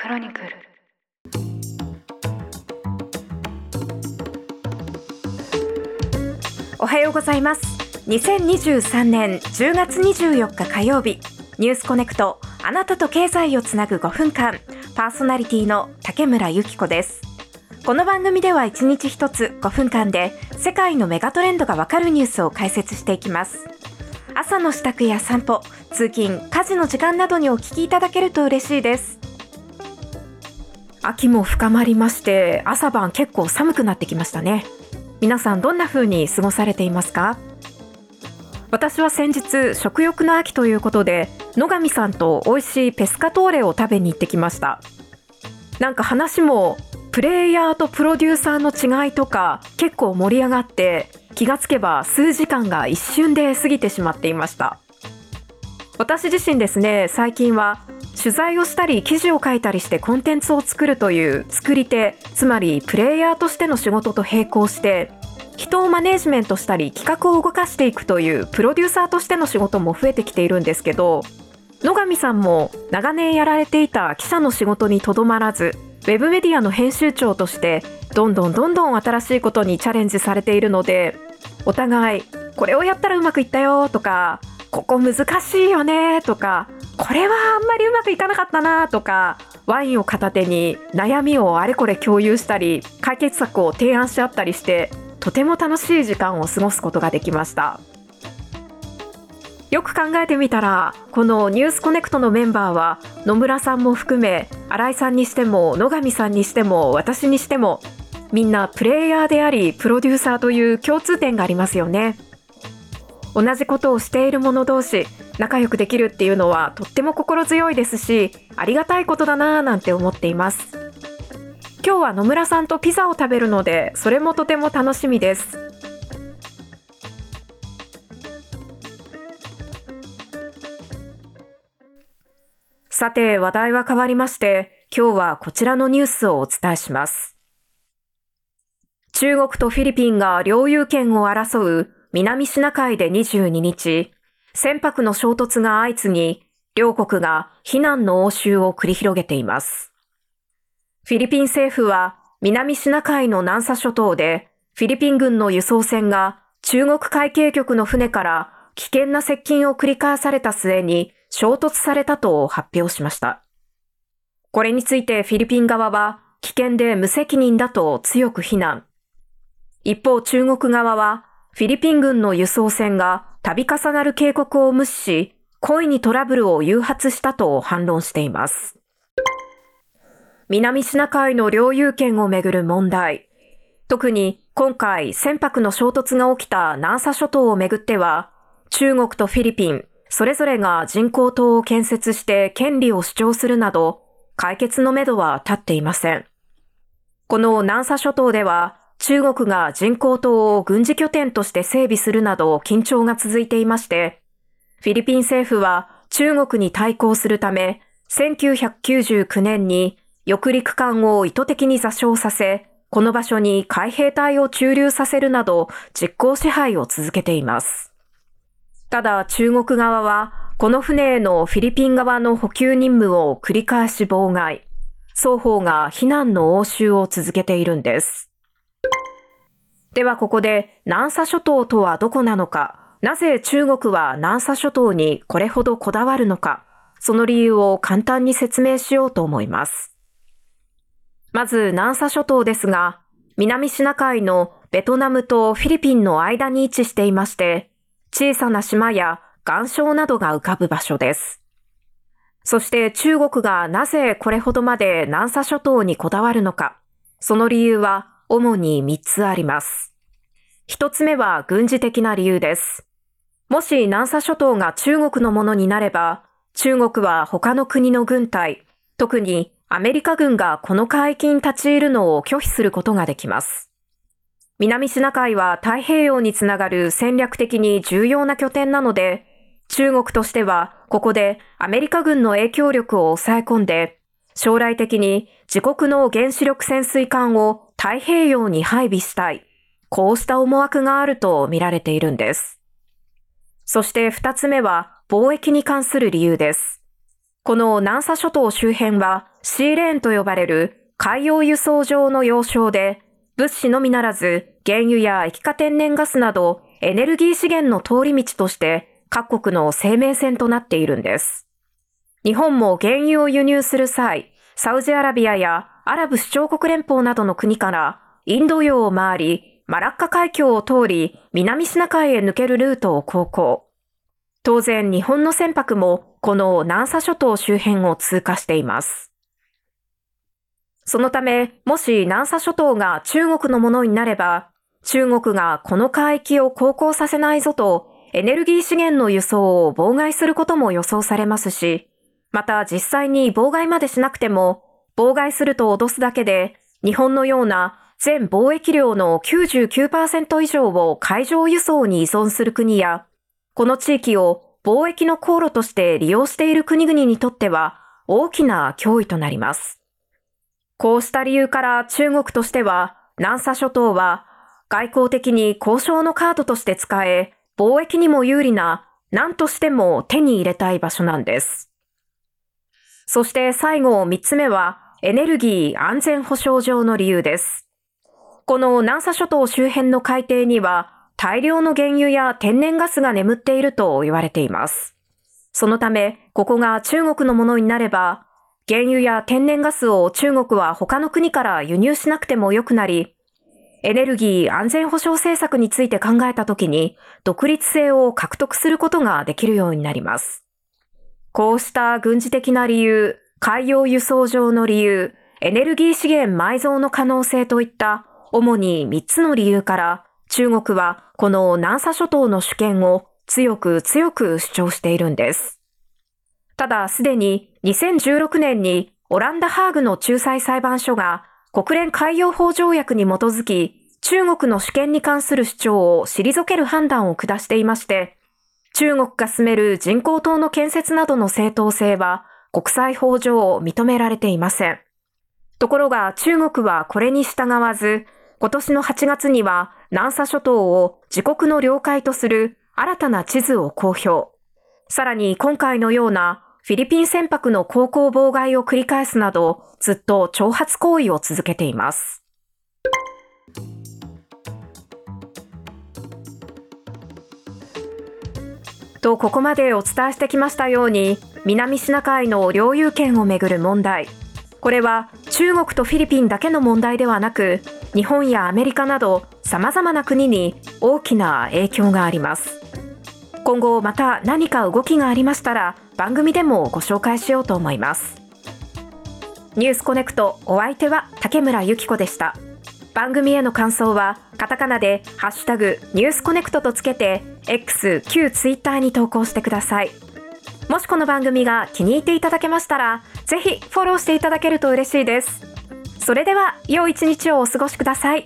クロニクル。おはようございます。2023年10月24日火曜日。ニュースコネクトあなたと経済をつなぐ5分間パーソナリティの竹村由紀子です。この番組では1日1つ5分間で世界のメガトレンドがわかるニュースを解説していきます。朝の支度や散歩通勤家事の時間などにお聞きいただけると嬉しいです。秋も深まりまして朝晩結構寒くなってきましたね。皆さんどんな風に過ごされていますか？私は先日食欲の秋ということで野上さんと美味しいペスカトーレを食べに行ってきました。なんか話もプレイヤーとプロデューサーの違いとか結構盛り上がって気がつけば数時間が一瞬で過ぎてしまっていました。私自身ですね最近は取材をしたり記事を書いたりしてコンテンツを作るという作り手つまりプレイヤーとしての仕事と並行して人をマネージメントしたり企画を動かしていくというプロデューサーとしての仕事も増えてきているんですけど野上さんも長年やられていた記者の仕事にとどまらずウェブメディアの編集長としてどんどんどんどん新しいことにチャレンジされているのでお互いこれをやったらうまくいったよとかここ難しいよねとかこれはあんまりうまくいかなかったなとかワインを片手に悩みをあれこれ共有したり解決策を提案し合ったりしてとても楽しい時間を過ごすことができましたよく考えてみたらこの「ニュースコネクト」のメンバーは野村さんも含め新井さんにしても野上さんにしても私にしてもみんなプレイヤーでありプロデューサーという共通点がありますよね。同じことをしている者同士仲良くできるっていうのはとっても心強いですしありがたいことだなぁなんて思っています。今日は野村さんとピザを食べるのでそれもとても楽しみです。さて話題は変わりまして今日はこちらのニュースをお伝えします。中国とフィリピンが領有権を争う南シナ海で22日、船舶の衝突が相次ぎ、両国が非難の応酬を繰り広げています。フィリピン政府は南シナ海の南沙諸島でフィリピン軍の輸送船が中国海警局の船から危険な接近を繰り返された末に衝突されたと発表しました。これについてフィリピン側は危険で無責任だと強く非難。一方中国側はフィリピン軍の輸送船が度重なる警告を無視し、故意にトラブルを誘発したと反論しています。南シナ海の領有権をめぐる問題。特に今回船舶の衝突が起きた南沙諸島をめぐっては、中国とフィリピン、それぞれが人工島を建設して権利を主張するなど、解決のめどは立っていません。この南沙諸島では、中国が人工島を軍事拠点として整備するなど緊張が続いていまして、フィリピン政府は中国に対抗するため、1999年に翼陸艦を意図的に座礁させ、この場所に海兵隊を駐留させるなど実効支配を続けています。ただ中国側は、この船へのフィリピン側の補給任務を繰り返し妨害。双方が非難の応酬を続けているんです。ではここで南沙諸島とはどこなのか、なぜ中国は南沙諸島にこれほどこだわるのか、その理由を簡単に説明しようと思います。まず南沙諸島ですが、南シナ海のベトナムとフィリピンの間に位置していまして、小さな島や岩礁などが浮かぶ場所です。そして中国がなぜこれほどまで南沙諸島にこだわるのか、その理由は主に3つあります。1つ目は軍事的な理由です。もし南沙諸島が中国のものになれば、中国は他の国の軍隊、特にアメリカ軍がこの海域に立ち入るのを拒否することができます。南シナ海は太平洋につながる戦略的に重要な拠点なので、中国としてはここでアメリカ軍の影響力を抑え込んで、将来的に自国の原子力潜水艦を太平洋に配備したい。こうした思惑があると見られているんです。そして二つ目は貿易に関する理由です。この南沙諸島周辺はシーレーンと呼ばれる海洋輸送上の要衝で、物資のみならず原油や液化天然ガスなどエネルギー資源の通り道として各国の生命線となっているんです。日本も原油を輸入する際、サウジアラビアやアラブ首長国連邦などの国からインド洋を回り、マラッカ海峡を通り南シナ海へ抜けるルートを航行。当然日本の船舶もこの南沙諸島周辺を通過しています。そのため、もし南沙諸島が中国のものになれば、中国がこの海域を航行させないぞと、エネルギー資源の輸送を妨害することも予想されますし、また実際に妨害までしなくても、妨害すると脅すだけで、日本のような全貿易量の99%以上を海上輸送に依存する国や、この地域を貿易の航路として利用している国々にとっては大きな脅威となります。こうした理由から中国としては、南沙諸島は外交的に交渉のカードとして使え、貿易にも有利な何としても手に入れたい場所なんです。そして最後3つ目は、エネルギー安全保障上の理由です。この南沙諸島周辺の海底には、大量の原油や天然ガスが眠っていると言われています。そのため、ここが中国のものになれば、原油や天然ガスを中国は他の国から輸入しなくてもよくなり、エネルギー安全保障政策について考えたときに独立性を獲得することができるようになります。こうした軍事的な理由、海洋輸送上の理由、エネルギー資源埋蔵の可能性といった主に3つの理由から中国はこの南沙諸島の主権を強く強く主張しているんです。ただすでに2016年にオランダハーグの仲裁裁判所が国連海洋法条約に基づき中国の主権に関する主張を退ける判断を下していまして、中国が進める人工島の建設などの正当性は国際法上認められていません。ところが中国はこれに従わず、今年の8月には南沙諸島を自国の領海とする新たな地図を公表。さらに今回のようなフィリピン船舶の航行妨害を繰り返すなど、ずっと挑発行為を続けています。と、ここまでお伝えしてきましたように、南シナ海の領有権をめぐる問題。これは中国とフィリピンだけの問題ではなく、日本やアメリカなど様々な国に大きな影響があります。今後また何か動きがありましたら、番組でもご紹介しようと思いますニュースコネクトお相手は竹村由紀子でした番組への感想はカタカナでハッシュタグニュースコネクトとつけて X 旧ツイッターに投稿してください。もしこの番組が気に入っていただけましたらぜひフォローしていただけると嬉しいです。それでは良い一日をお過ごしください。